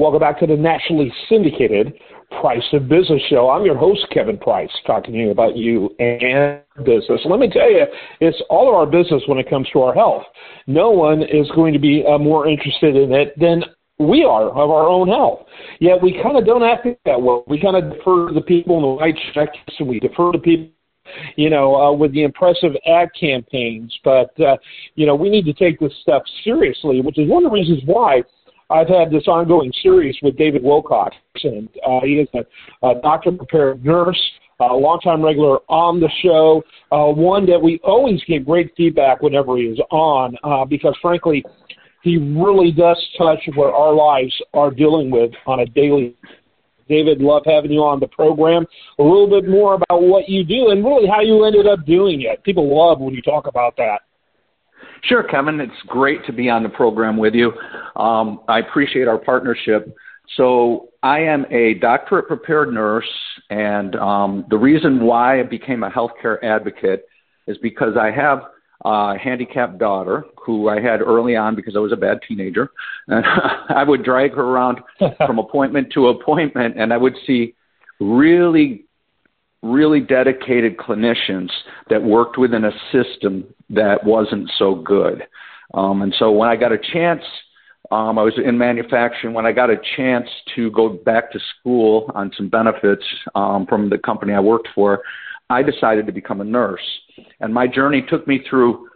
Welcome back to the nationally syndicated Price of Business Show. I'm your host, Kevin Price, talking to you about you and business. Let me tell you, it's all of our business when it comes to our health. No one is going to be uh, more interested in it than we are of our own health. Yet we kind of don't act that way. We kind of defer to the people in the white checks, and we defer to people you know, uh, with the impressive ad campaigns. But, uh, you know, we need to take this stuff seriously, which is one of the reasons why I've had this ongoing series with David Wilcox, and uh, he is a, a doctor prepared nurse, a longtime regular on the show, uh, one that we always get great feedback whenever he is on, uh, because frankly, he really does touch what our lives are dealing with on a daily David, love having you on the program. A little bit more about what you do and really how you ended up doing it. People love when you talk about that. Sure, Kevin. It's great to be on the program with you. Um, I appreciate our partnership. So, I am a doctorate prepared nurse, and um, the reason why I became a healthcare advocate is because I have a handicapped daughter who I had early on because I was a bad teenager. And I would drag her around from appointment to appointment, and I would see really really dedicated clinicians that worked within a system that wasn't so good. Um, and so when I got a chance, um, I was in manufacturing. When I got a chance to go back to school on some benefits um, from the company I worked for, I decided to become a nurse. And my journey took me through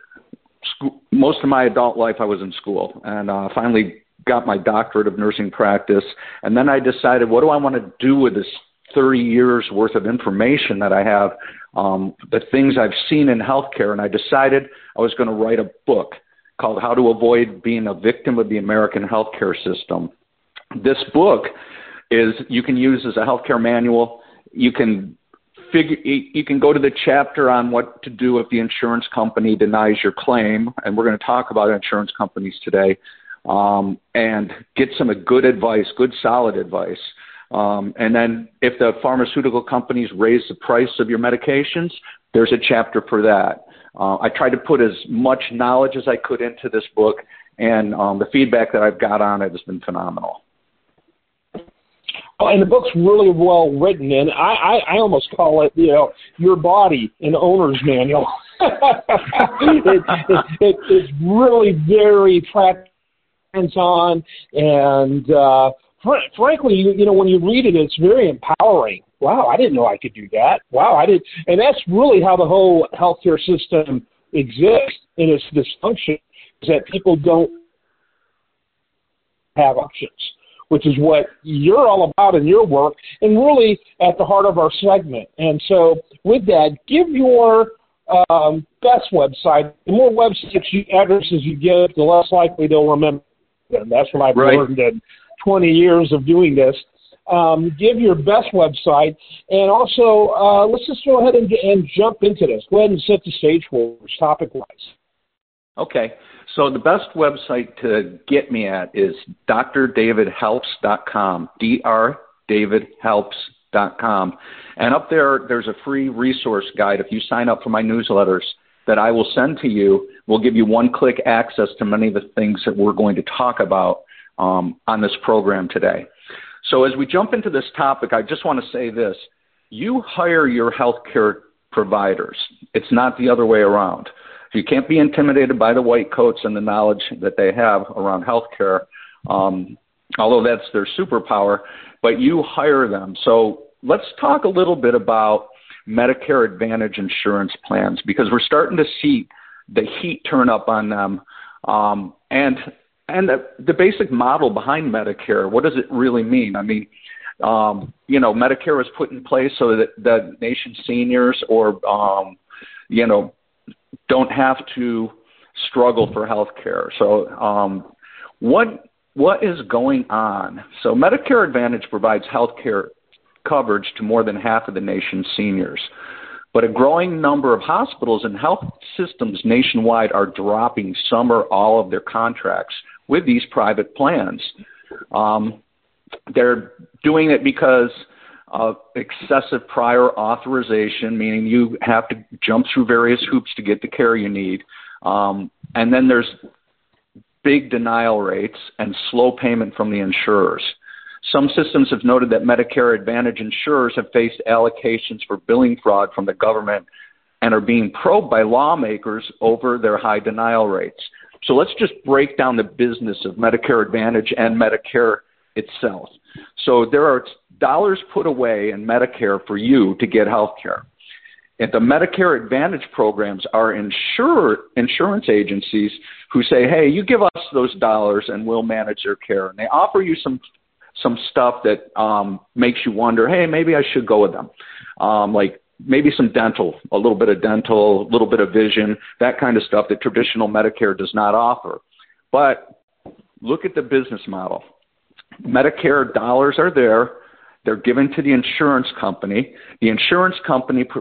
school. most of my adult life. I was in school, and uh, finally got my doctorate of nursing practice. And then I decided, what do I want to do with this 30 years worth of information that I have, um, the things I've seen in healthcare, and I decided I was going to write a book called How to Avoid Being a Victim of the American Healthcare System. This book is you can use as a healthcare manual. You can figure you can go to the chapter on what to do if the insurance company denies your claim, and we're going to talk about insurance companies today, um, and get some good advice, good solid advice. Um, and then if the pharmaceutical companies raise the price of your medications, there's a chapter for that. Uh, I tried to put as much knowledge as I could into this book, and um, the feedback that I've got on it has been phenomenal. Oh, and the book's really well written, and I, I, I almost call it, you know, your body an owner's manual. it, it, it, it's really very practical, hands-on, and uh, fr- frankly, you, you know, when you read it, it's very empowering. Wow, I didn't know I could do that. Wow, I did, and that's really how the whole healthcare system exists in its dysfunction. Is that people don't have options, which is what you're all about in your work, and really at the heart of our segment. And so, with that, give your um, best website. The more websites you, addresses you give, the less likely they'll remember them. That's what I've right. learned. And 20 years of doing this. Um, give your best website, and also uh, let's just go ahead and, and jump into this. Go ahead and set the stage for us, topic wise. Okay, so the best website to get me at is drdavidhelps.com, drdavidhelps.com. And up there, there's a free resource guide. If you sign up for my newsletters that I will send to you, will give you one click access to many of the things that we're going to talk about um, on this program today. So, as we jump into this topic, I just want to say this you hire your healthcare providers, it's not the other way around. You can't be intimidated by the white coats and the knowledge that they have around healthcare, um, although that's their superpower, but you hire them. So, let's talk a little bit about Medicare Advantage insurance plans because we're starting to see the heat turn up on them. Um, and and the, the basic model behind Medicare, what does it really mean? I mean, um, you know, Medicare was put in place so that the nation's seniors or, um, you know, don't have to struggle for health care. So, um, what what is going on? So, Medicare Advantage provides health care coverage to more than half of the nation's seniors. But a growing number of hospitals and health systems nationwide are dropping some or all of their contracts with these private plans. Um, they're doing it because of excessive prior authorization, meaning you have to jump through various hoops to get the care you need. Um, and then there's big denial rates and slow payment from the insurers. Some systems have noted that Medicare Advantage insurers have faced allocations for billing fraud from the government and are being probed by lawmakers over their high denial rates. So let's just break down the business of Medicare Advantage and Medicare itself. So there are dollars put away in Medicare for you to get health care. And the Medicare Advantage programs are insure, insurance agencies who say, hey, you give us those dollars and we'll manage your care. And they offer you some some stuff that um, makes you wonder, hey, maybe I should go with them. Um, like maybe some dental, a little bit of dental, a little bit of vision, that kind of stuff that traditional Medicare does not offer. But look at the business model. Medicare dollars are there. They're given to the insurance company. The insurance company pr-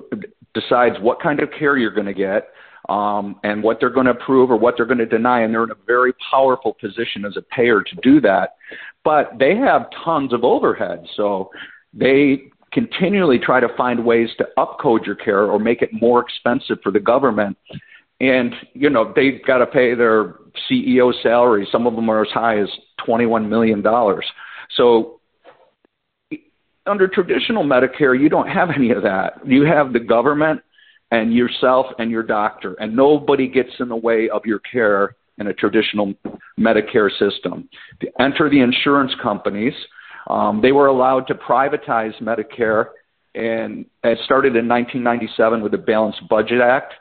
decides what kind of care you're going to get um, and what they're going to approve or what they're going to deny. And they're in a very powerful position as a payer to do that. But they have tons of overhead. So they continually try to find ways to upcode your care or make it more expensive for the government. And, you know, they've got to pay their CEO salary. Some of them are as high as $21 million. So under traditional Medicare, you don't have any of that. You have the government and yourself and your doctor, and nobody gets in the way of your care in a traditional Medicare system. Enter the insurance companies, um, they were allowed to privatize Medicare, and it started in 1997 with the Balanced Budget Act.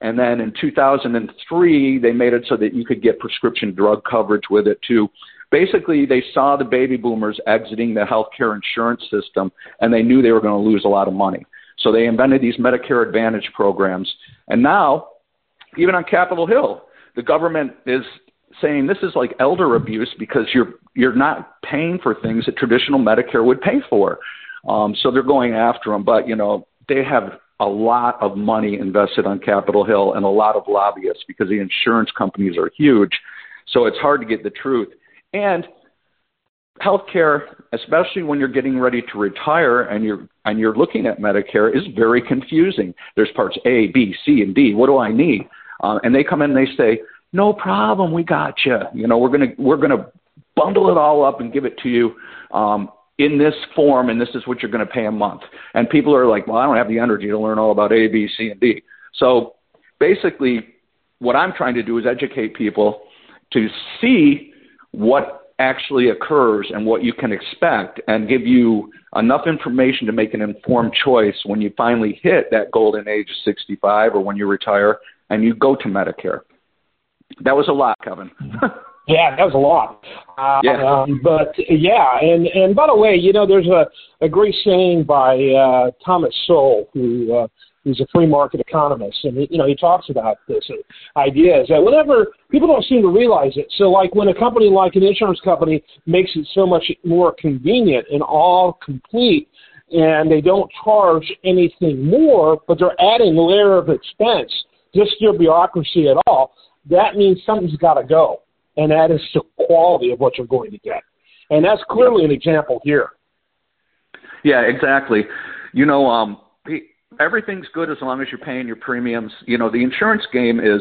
And then in 2003, they made it so that you could get prescription drug coverage with it too. Basically, they saw the baby boomers exiting the healthcare insurance system, and they knew they were going to lose a lot of money. So they invented these Medicare Advantage programs. And now, even on Capitol Hill, the government is saying this is like elder abuse because you're you're not paying for things that traditional Medicare would pay for. Um, so they're going after them, but you know they have a lot of money invested on Capitol Hill and a lot of lobbyists because the insurance companies are huge. So it's hard to get the truth. And healthcare, especially when you're getting ready to retire and you're and you're looking at Medicare, is very confusing. There's parts A, B, C, and D. What do I need? Uh, and they come in and they say, "No problem, we got you. You know, we're gonna we're gonna bundle it all up and give it to you." Um, in this form, and this is what you're going to pay a month. And people are like, well, I don't have the energy to learn all about A, B, C, and D. So basically, what I'm trying to do is educate people to see what actually occurs and what you can expect and give you enough information to make an informed choice when you finally hit that golden age of 65 or when you retire and you go to Medicare. That was a lot, Kevin. yeah, that was a lot. Uh, yeah. Um, but yeah, and and by the way, you know, there's a a great saying by uh, Thomas Sowell who uh, He's a free market economist, and he, you know he talks about this idea is that whenever people don't seem to realize it. So, like when a company like an insurance company makes it so much more convenient and all complete, and they don't charge anything more, but they're adding a layer of expense, just your bureaucracy at all. That means something's got to go, and that is the quality of what you're going to get, and that's clearly an example here. Yeah, exactly. You know, um, everything's good as long as you're paying your premiums. You know, the insurance game is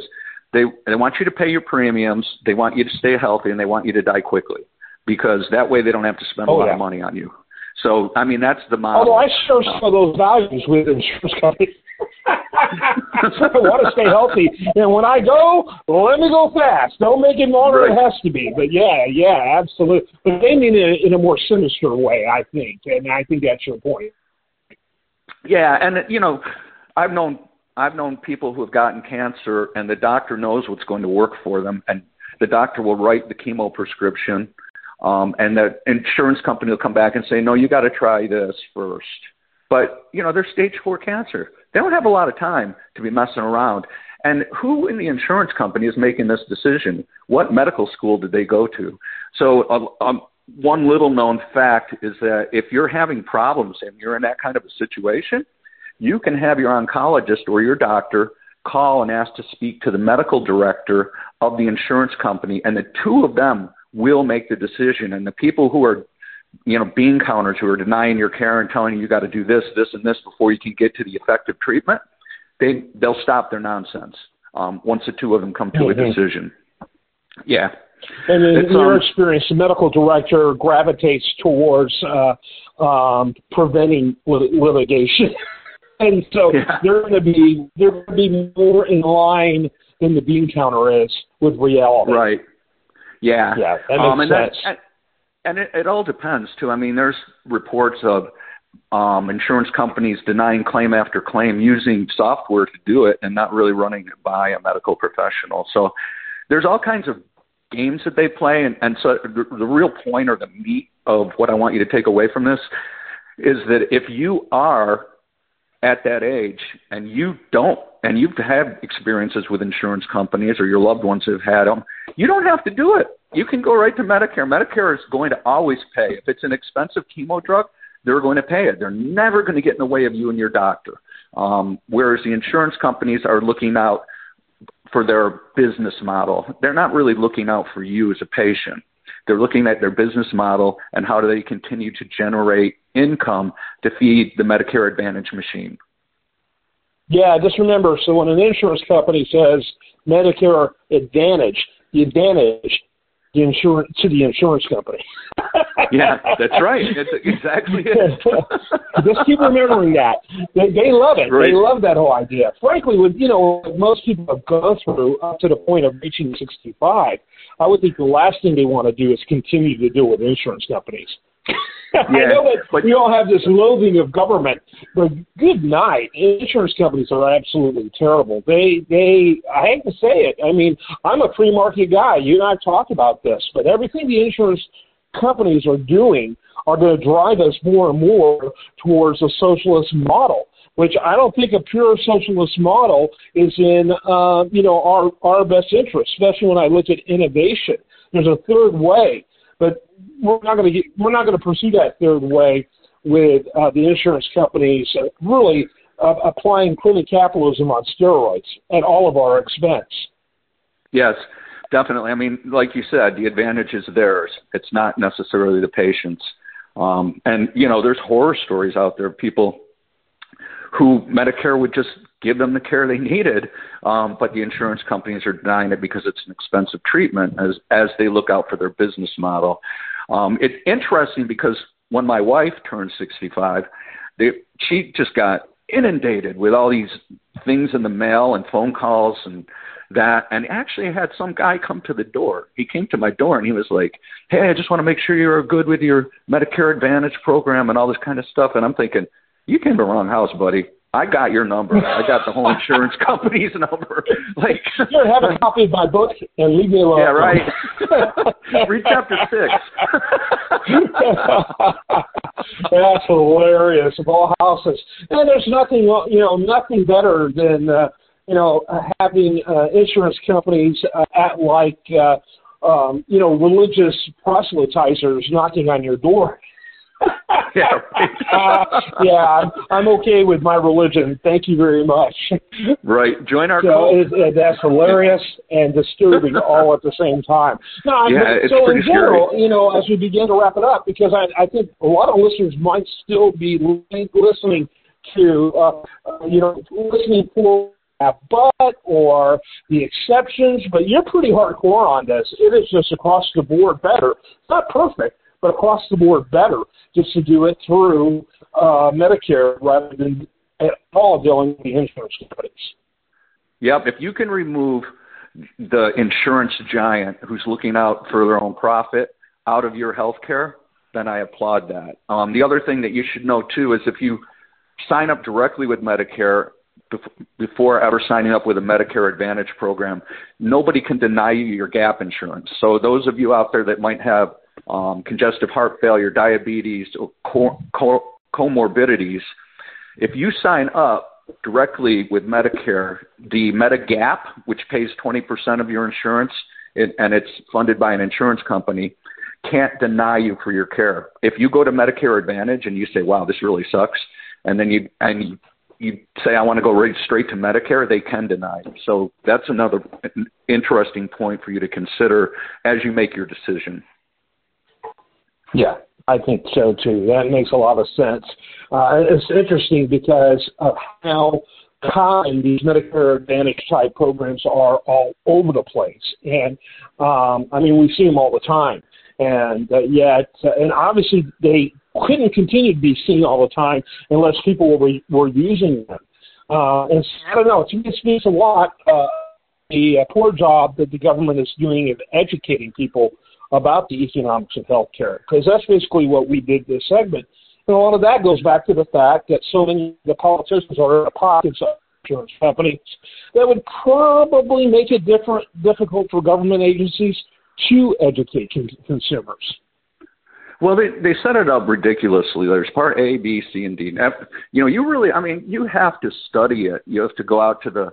they they want you to pay your premiums, they want you to stay healthy, and they want you to die quickly because that way they don't have to spend oh, a lot yeah. of money on you. So, I mean, that's the model. Although I share some of those values with insurance companies. I want to stay healthy, and when I go, let me go fast. Don't make it longer right. than it has to be. But yeah, yeah, absolutely. But they mean it in a more sinister way, I think, and I think that's your point. Yeah, and you know, I've known I've known people who have gotten cancer, and the doctor knows what's going to work for them, and the doctor will write the chemo prescription, um, and the insurance company will come back and say, no, you got to try this first. But you know, they're stage four cancer. They don't have a lot of time to be messing around. And who in the insurance company is making this decision? What medical school did they go to? So um, um, one little known fact is that if you're having problems and you're in that kind of a situation, you can have your oncologist or your doctor call and ask to speak to the medical director of the insurance company, and the two of them will make the decision. And the people who are, you know, bean counters who are denying your care and telling you you got to do this, this, and this before you can get to the effective treatment, they they'll stop their nonsense um, once the two of them come to mm-hmm. a decision. Yeah. And in, in your um, experience, the medical director gravitates towards uh, um, preventing lit- litigation, and so yeah. they're going to be they're going to be more in line than the bean counter is with reality. Right. Yeah. Yeah. That makes um, and sense. That, and it, it all depends too. I mean, there's reports of um, insurance companies denying claim after claim using software to do it and not really running it by a medical professional. So there's all kinds of games that they play, and, and so the, the real point or the meat of what I want you to take away from this is that if you are at that age and you don't and you've had experiences with insurance companies or your loved ones have had them you don't have to do it you can go right to medicare. Medicare is going to always pay. If it's an expensive chemo drug they're going to pay it. They're never going to get in the way of you and your doctor. Um, whereas the insurance companies are looking out for their business model. They're not really looking out for you as a patient. They're looking at their business model and how do they continue to generate income to feed the Medicare Advantage machine. Yeah, just remember so when an insurance company says Medicare Advantage, the advantage the insurance to the insurance company. yeah, that's right. That's exactly it. Just keep remembering that. They, they love it. Right. They love that whole idea. Frankly, with you know most people have gone through up to the point of reaching 65, I would think the last thing they want to do is continue to deal with insurance companies. I know that but, we all have this loathing of government, but good night. Insurance companies are absolutely terrible. They, they, I hate to say it. I mean, I'm a free market guy. You and I have talked about this, but everything the insurance companies are doing are going to drive us more and more towards a socialist model which I don't think a pure socialist model is in uh, you know our our best interest, especially when I look at innovation. There's a third way, but we're not going to we're not going to pursue that third way with uh, the insurance companies uh, really uh, applying clinic capitalism on steroids at all of our expense. Yes, definitely. I mean, like you said, the advantage is theirs. It's not necessarily the patient's. Um, and you know, there's horror stories out there. People who Medicare would just give them the care they needed, um, but the insurance companies are denying it because it's an expensive treatment as as they look out for their business model. Um, it's interesting because when my wife turned 65, they, she just got inundated with all these things in the mail and phone calls and that and actually had some guy come to the door. He came to my door and he was like, Hey, I just want to make sure you're good with your Medicare Advantage program and all this kind of stuff and I'm thinking, you came to the wrong house, buddy. I got your number. I got the whole insurance company's number. Like, here, have a copy of my book and leave me alone. Yeah, right. Read chapter six. That's hilarious. Of all houses, and there's nothing, you know, nothing better than, uh, you know, having uh, insurance companies uh, at like, uh, um, you know, religious proselytizers knocking on your door yeah, uh, yeah, I'm, okay with my religion. Thank you very much. Right, join our so cult. It, it, that's hilarious and disturbing all at the same time. No, yeah, it's so pretty in general, scary. you know, as we begin to wrap it up, because I, I think a lot of listeners might still be listening to, uh, you know, listening for but or the exceptions, but you're pretty hardcore on this. It is just across the board better. It's not perfect, but across the board better just to do it through uh, Medicare rather than at all dealing with the insurance companies. Yep. If you can remove the insurance giant who's looking out for their own profit out of your health care, then I applaud that. Um, the other thing that you should know too is if you sign up directly with Medicare before ever signing up with a Medicare Advantage program, nobody can deny you your gap insurance. So those of you out there that might have um, congestive heart failure, diabetes, or co- co- comorbidities, if you sign up directly with Medicare, the Medigap, which pays 20% of your insurance, it, and it's funded by an insurance company, can't deny you for your care. If you go to Medicare Advantage and you say, "Wow, this really sucks," and then you and you, you say, "I want to go right straight to Medicare," they can deny. So that's another interesting point for you to consider as you make your decision. Yeah, I think so too. That makes a lot of sense. Uh, it's interesting because of how time these Medicare Advantage type programs are all over the place, and um, I mean we see them all the time, and uh, yet, uh, and obviously they couldn't continue to be seen all the time unless people were were using them. Uh, and I don't know, it speaks a lot. Uh, the uh, poor job that the government is doing of educating people about the economics of healthcare, because that's basically what we did this segment. And a lot of that goes back to the fact that so many of the politicians are in the pockets of insurance companies that would probably make it different, difficult for government agencies to educate con- consumers. Well, they they set it up ridiculously. There's part A, B, C, and D. You know, you really, I mean, you have to study it. You have to go out to the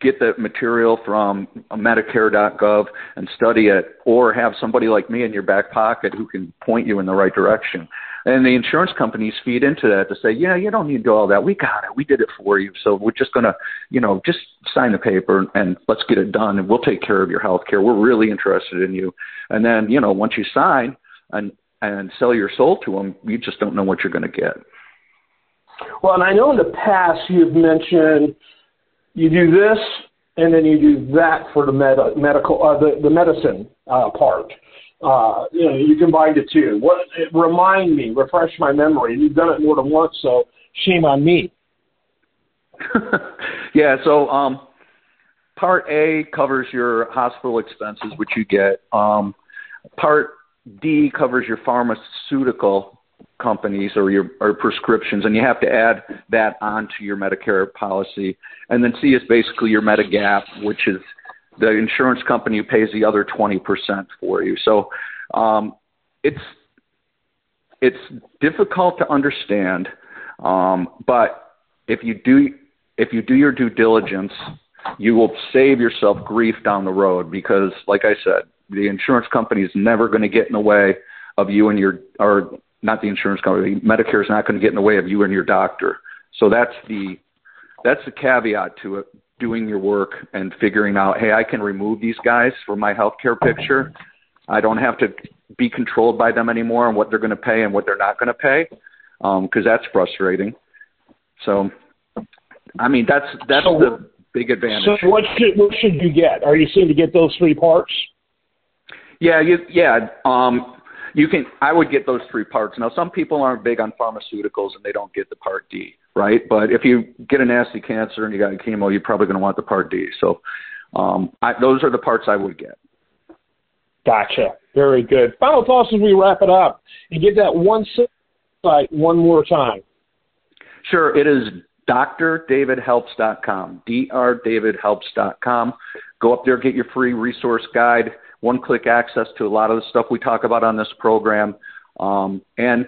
get the material from Medicare.gov and study it, or have somebody like me in your back pocket who can point you in the right direction. And the insurance companies feed into that to say, yeah, you don't need to do all that. We got it. We did it for you. So we're just going to, you know, just sign the paper and let's get it done and we'll take care of your health care. We're really interested in you. And then, you know, once you sign and, and sell your soul to them, you just don't know what you're going to get. Well, and I know in the past you've mentioned you do this and then you do that for the med- medical, uh, the, the medicine uh, part. Uh, you know, you combine the two. What remind me, refresh my memory. You've done it more than once, so shame on me. yeah. So, um, part A covers your hospital expenses, which you get. Um, part D covers your pharmaceutical companies or your or prescriptions, and you have to add that onto your Medicare policy. And then C is basically your Medigap, which is the insurance company who pays the other 20% for you. So um, it's it's difficult to understand, um, but if you do if you do your due diligence, you will save yourself grief down the road because, like I said, the insurance company is never going to get in the way of you and your or not the insurance company. Medicare is not going to get in the way of you and your doctor. So that's the that's the caveat to it doing your work and figuring out, hey, I can remove these guys from my healthcare picture. I don't have to be controlled by them anymore and what they're going to pay and what they're not going to pay, because um, that's frustrating. So, I mean, that's that's so, the big advantage. So, what should what should you get? Are you seeing to get those three parts? Yeah, you, yeah. Um, you can. I would get those three parts. Now, some people aren't big on pharmaceuticals and they don't get the Part D right? But if you get a nasty cancer and you got a chemo, you're probably going to want the Part D. So um, I, those are the parts I would get. Gotcha. Very good. Final thoughts as we wrap it up and give that one site one more time. Sure. It is drdavidhelps.com. drdavidhelps.com. Go up there, get your free resource guide, one click access to a lot of the stuff we talk about on this program. Um, and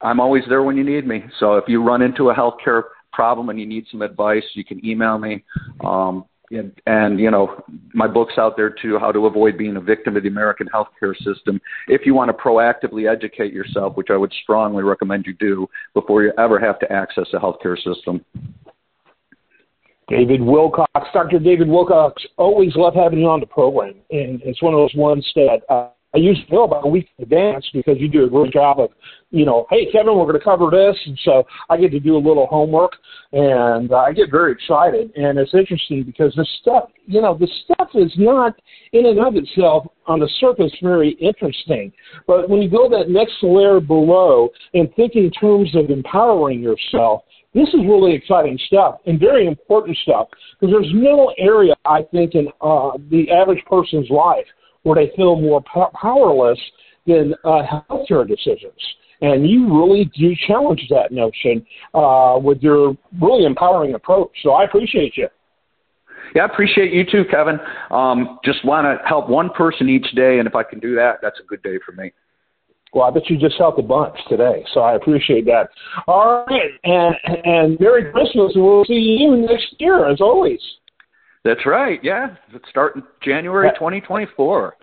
I'm always there when you need me. So if you run into a healthcare problem and you need some advice, you can email me. Um, and, and you know, my book's out there too, How to Avoid Being a Victim of the American Healthcare System. If you want to proactively educate yourself, which I would strongly recommend you do before you ever have to access a healthcare system. David Wilcox, Dr. David Wilcox, always love having you on the program, and it's one of those ones that uh, I usually know about a week in advance because you do a great job of, you know, hey Kevin, we're going to cover this, and so I get to do a little homework, and uh, I get very excited. And it's interesting because this stuff, you know, the stuff is not in and of itself on the surface very interesting, but when you go that next layer below and think in terms of empowering yourself, this is really exciting stuff and very important stuff because there's no area I think in uh, the average person's life where they feel more po- powerless than uh, healthcare decisions. And you really do challenge that notion uh, with your really empowering approach. So I appreciate you. Yeah, I appreciate you too, Kevin. Um, just want to help one person each day, and if I can do that, that's a good day for me. Well, I bet you just helped a bunch today, so I appreciate that. All right, and and Merry Christmas, and we'll see you next year, as always. That's right. Yeah, it's starting January 2024.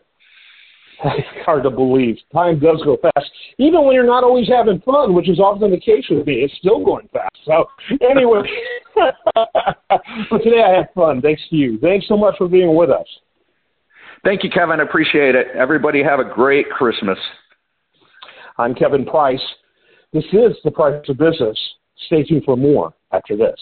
It's hard to believe. Time does go fast, even when you're not always having fun, which is often the case with me. It's still going fast. So anyway, but today I had fun. Thanks to you. Thanks so much for being with us. Thank you, Kevin. I appreciate it. Everybody have a great Christmas. I'm Kevin Price. This is the Price of Business. Stay tuned for more after this.